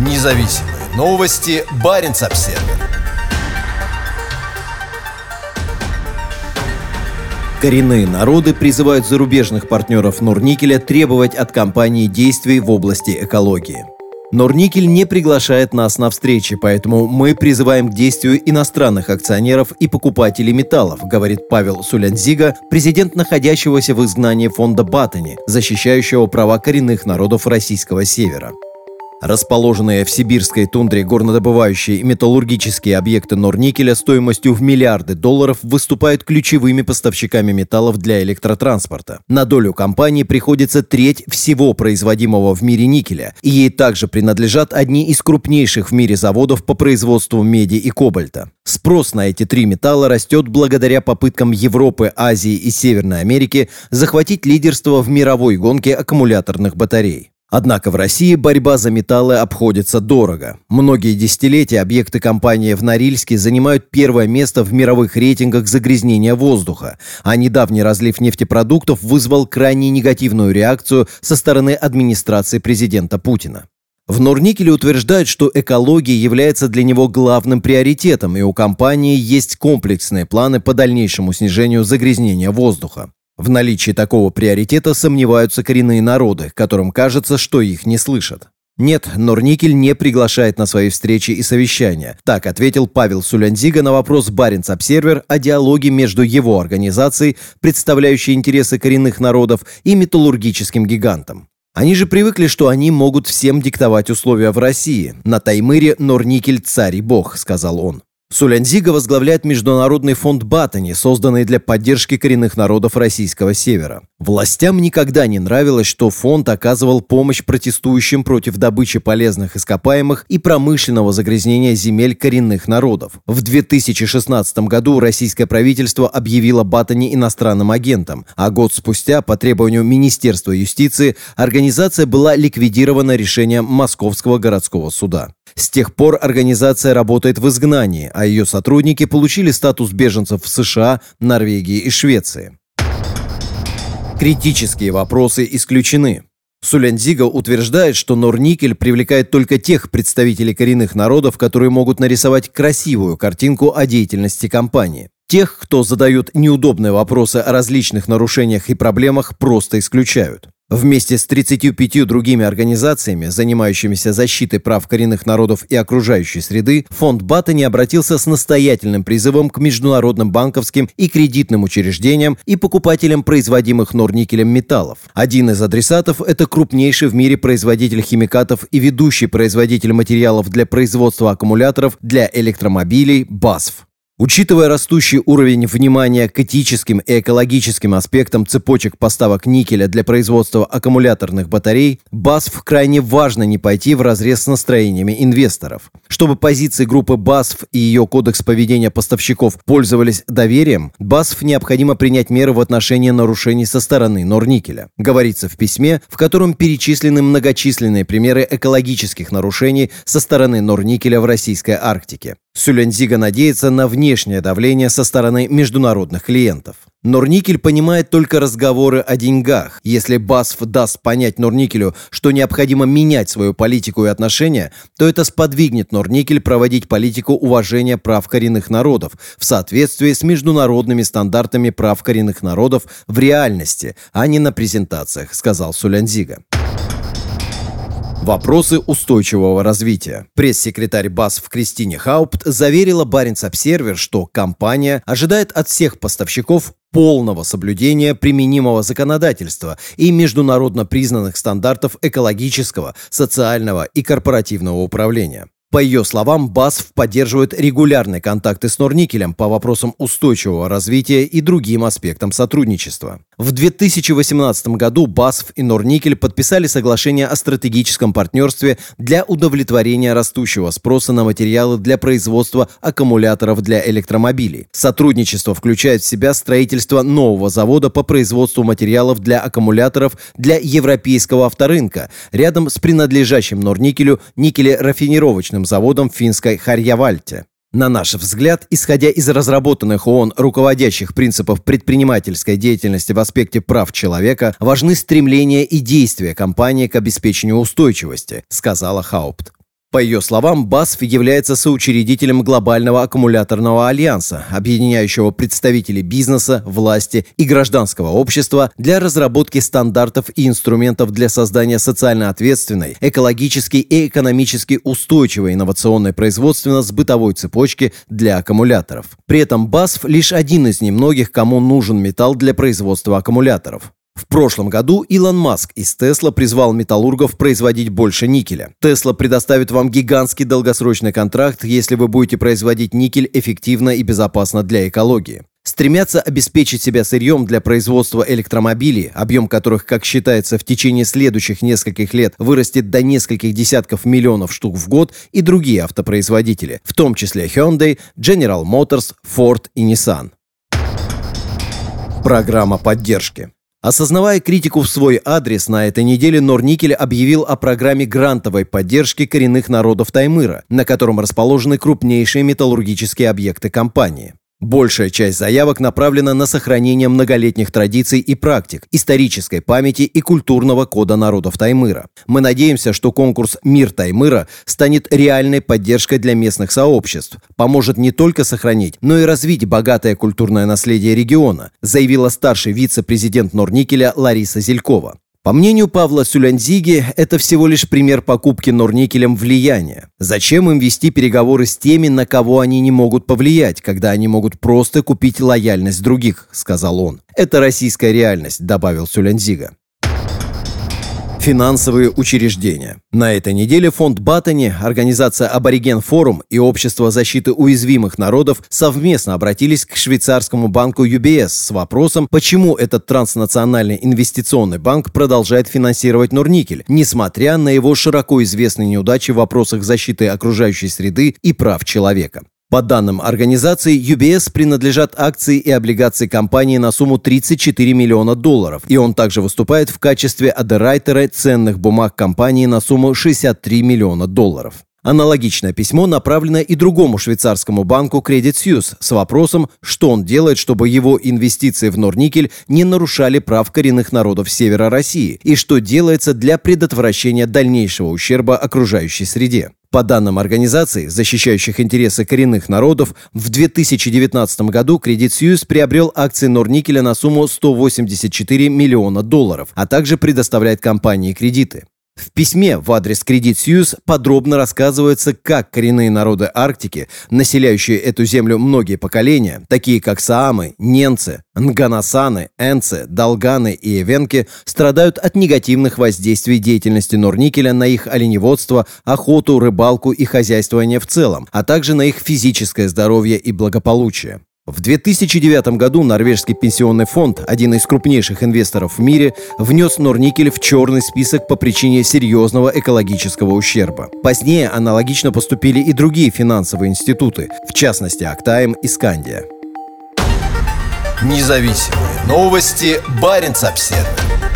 Независимые новости. Барин обсерва Коренные народы призывают зарубежных партнеров Норникеля требовать от компании действий в области экологии. Норникель не приглашает нас на встречи, поэтому мы призываем к действию иностранных акционеров и покупателей металлов, говорит Павел Сулянзига, президент находящегося в изгнании фонда Батани, защищающего права коренных народов российского севера. Расположенные в сибирской тундре горнодобывающие и металлургические объекты Норникеля стоимостью в миллиарды долларов выступают ключевыми поставщиками металлов для электротранспорта. На долю компании приходится треть всего производимого в мире никеля, и ей также принадлежат одни из крупнейших в мире заводов по производству меди и кобальта. Спрос на эти три металла растет благодаря попыткам Европы, Азии и Северной Америки захватить лидерство в мировой гонке аккумуляторных батарей. Однако в России борьба за металлы обходится дорого. Многие десятилетия объекты компании в Норильске занимают первое место в мировых рейтингах загрязнения воздуха, а недавний разлив нефтепродуктов вызвал крайне негативную реакцию со стороны администрации президента Путина. В Норникеле утверждают, что экология является для него главным приоритетом, и у компании есть комплексные планы по дальнейшему снижению загрязнения воздуха. В наличии такого приоритета сомневаются коренные народы, которым кажется, что их не слышат. Нет, Норникель не приглашает на свои встречи и совещания. Так ответил Павел Сулянзига на вопрос Баренц Обсервер о диалоге между его организацией, представляющей интересы коренных народов, и металлургическим гигантом. Они же привыкли, что они могут всем диктовать условия в России. На Таймыре Норникель царь и бог, сказал он. Сулянзига возглавляет Международный фонд Батани, созданный для поддержки коренных народов Российского Севера. Властям никогда не нравилось, что фонд оказывал помощь протестующим против добычи полезных ископаемых и промышленного загрязнения земель коренных народов. В 2016 году российское правительство объявило Батани иностранным агентом, а год спустя, по требованию Министерства юстиции, организация была ликвидирована решением Московского городского суда. С тех пор организация работает в изгнании, а ее сотрудники получили статус беженцев в США, Норвегии и Швеции. Критические вопросы исключены. Сулянзига утверждает, что Норникель привлекает только тех представителей коренных народов, которые могут нарисовать красивую картинку о деятельности компании. Тех, кто задают неудобные вопросы о различных нарушениях и проблемах, просто исключают. Вместе с 35 другими организациями, занимающимися защитой прав коренных народов и окружающей среды, фонд Баттани обратился с настоятельным призывом к международным банковским и кредитным учреждениям и покупателям производимых норникелем металлов. Один из адресатов – это крупнейший в мире производитель химикатов и ведущий производитель материалов для производства аккумуляторов для электромобилей «БАСФ». Учитывая растущий уровень внимания к этическим и экологическим аспектам цепочек поставок никеля для производства аккумуляторных батарей, BASF крайне важно не пойти в разрез с настроениями инвесторов. Чтобы позиции группы BASF и ее кодекс поведения поставщиков пользовались доверием, BASF необходимо принять меры в отношении нарушений со стороны Норникеля. Говорится в письме, в котором перечислены многочисленные примеры экологических нарушений со стороны Норникеля в российской Арктике. Сюлянзига надеется на внешнее давление со стороны международных клиентов. Норникель понимает только разговоры о деньгах. Если Басф даст понять Норникелю, что необходимо менять свою политику и отношения, то это сподвигнет Норникель проводить политику уважения прав коренных народов в соответствии с международными стандартами прав коренных народов в реальности, а не на презентациях, сказал Сулянзига. Вопросы устойчивого развития. Пресс-секретарь БАС в Кристине Хаупт заверила Баренц Обсервер, что компания ожидает от всех поставщиков полного соблюдения применимого законодательства и международно признанных стандартов экологического, социального и корпоративного управления. По ее словам, БАСФ поддерживает регулярные контакты с Норникелем по вопросам устойчивого развития и другим аспектам сотрудничества. В 2018 году БАСФ и Норникель подписали соглашение о стратегическом партнерстве для удовлетворения растущего спроса на материалы для производства аккумуляторов для электромобилей. Сотрудничество включает в себя строительство нового завода по производству материалов для аккумуляторов для европейского авторынка рядом с принадлежащим Норникелю никелерафинировочным заводом финской Харьявальте. На наш взгляд, исходя из разработанных ООН руководящих принципов предпринимательской деятельности в аспекте прав человека, важны стремления и действия компании к обеспечению устойчивости, сказала Хаупт. По ее словам, БАСФ является соучредителем глобального аккумуляторного альянса, объединяющего представителей бизнеса, власти и гражданского общества для разработки стандартов и инструментов для создания социально ответственной, экологически и экономически устойчивой инновационной производственно-сбытовой цепочки для аккумуляторов. При этом БАСФ лишь один из немногих, кому нужен металл для производства аккумуляторов. В прошлом году Илон Маск из Тесла призвал металлургов производить больше никеля. Тесла предоставит вам гигантский долгосрочный контракт, если вы будете производить никель эффективно и безопасно для экологии. Стремятся обеспечить себя сырьем для производства электромобилей, объем которых, как считается, в течение следующих нескольких лет вырастет до нескольких десятков миллионов штук в год и другие автопроизводители, в том числе Hyundai, General Motors, Ford и Nissan. Программа поддержки. Осознавая критику в свой адрес, на этой неделе Норникель объявил о программе грантовой поддержки коренных народов Таймыра, на котором расположены крупнейшие металлургические объекты компании. Большая часть заявок направлена на сохранение многолетних традиций и практик, исторической памяти и культурного кода народов Таймыра. Мы надеемся, что конкурс «Мир Таймыра» станет реальной поддержкой для местных сообществ, поможет не только сохранить, но и развить богатое культурное наследие региона, заявила старший вице-президент Норникеля Лариса Зелькова. По мнению Павла Сюлянзиги, это всего лишь пример покупки Норникелем влияния. Зачем им вести переговоры с теми, на кого они не могут повлиять, когда они могут просто купить лояльность других, сказал он. Это российская реальность, добавил Сюлянзига. Финансовые учреждения. На этой неделе фонд Баттани, организация Абориген Форум и Общество защиты уязвимых народов совместно обратились к швейцарскому банку UBS с вопросом, почему этот транснациональный инвестиционный банк продолжает финансировать Норникель, несмотря на его широко известные неудачи в вопросах защиты окружающей среды и прав человека. По данным организации, UBS принадлежат акции и облигации компании на сумму 34 миллиона долларов, и он также выступает в качестве адерайтера ценных бумаг компании на сумму 63 миллиона долларов. Аналогичное письмо направлено и другому швейцарскому банку Credit Suisse с вопросом, что он делает, чтобы его инвестиции в Норникель не нарушали прав коренных народов севера России и что делается для предотвращения дальнейшего ущерба окружающей среде. По данным организаций, защищающих интересы коренных народов, в 2019 году Credit Suisse приобрел акции Норникеля на сумму 184 миллиона долларов, а также предоставляет компании кредиты. В письме в адрес Credit Suisse подробно рассказывается, как коренные народы Арктики, населяющие эту землю многие поколения, такие как Саамы, Ненцы, Нганасаны, Энцы, Долганы и Эвенки, страдают от негативных воздействий деятельности Норникеля на их оленеводство, охоту, рыбалку и хозяйствование в целом, а также на их физическое здоровье и благополучие. В 2009 году норвежский пенсионный фонд, один из крупнейших инвесторов в мире, внес Норникель в черный список по причине серьезного экологического ущерба. Позднее аналогично поступили и другие финансовые институты, в частности Актаем и Скандия. Независимые новости. Барин обседный.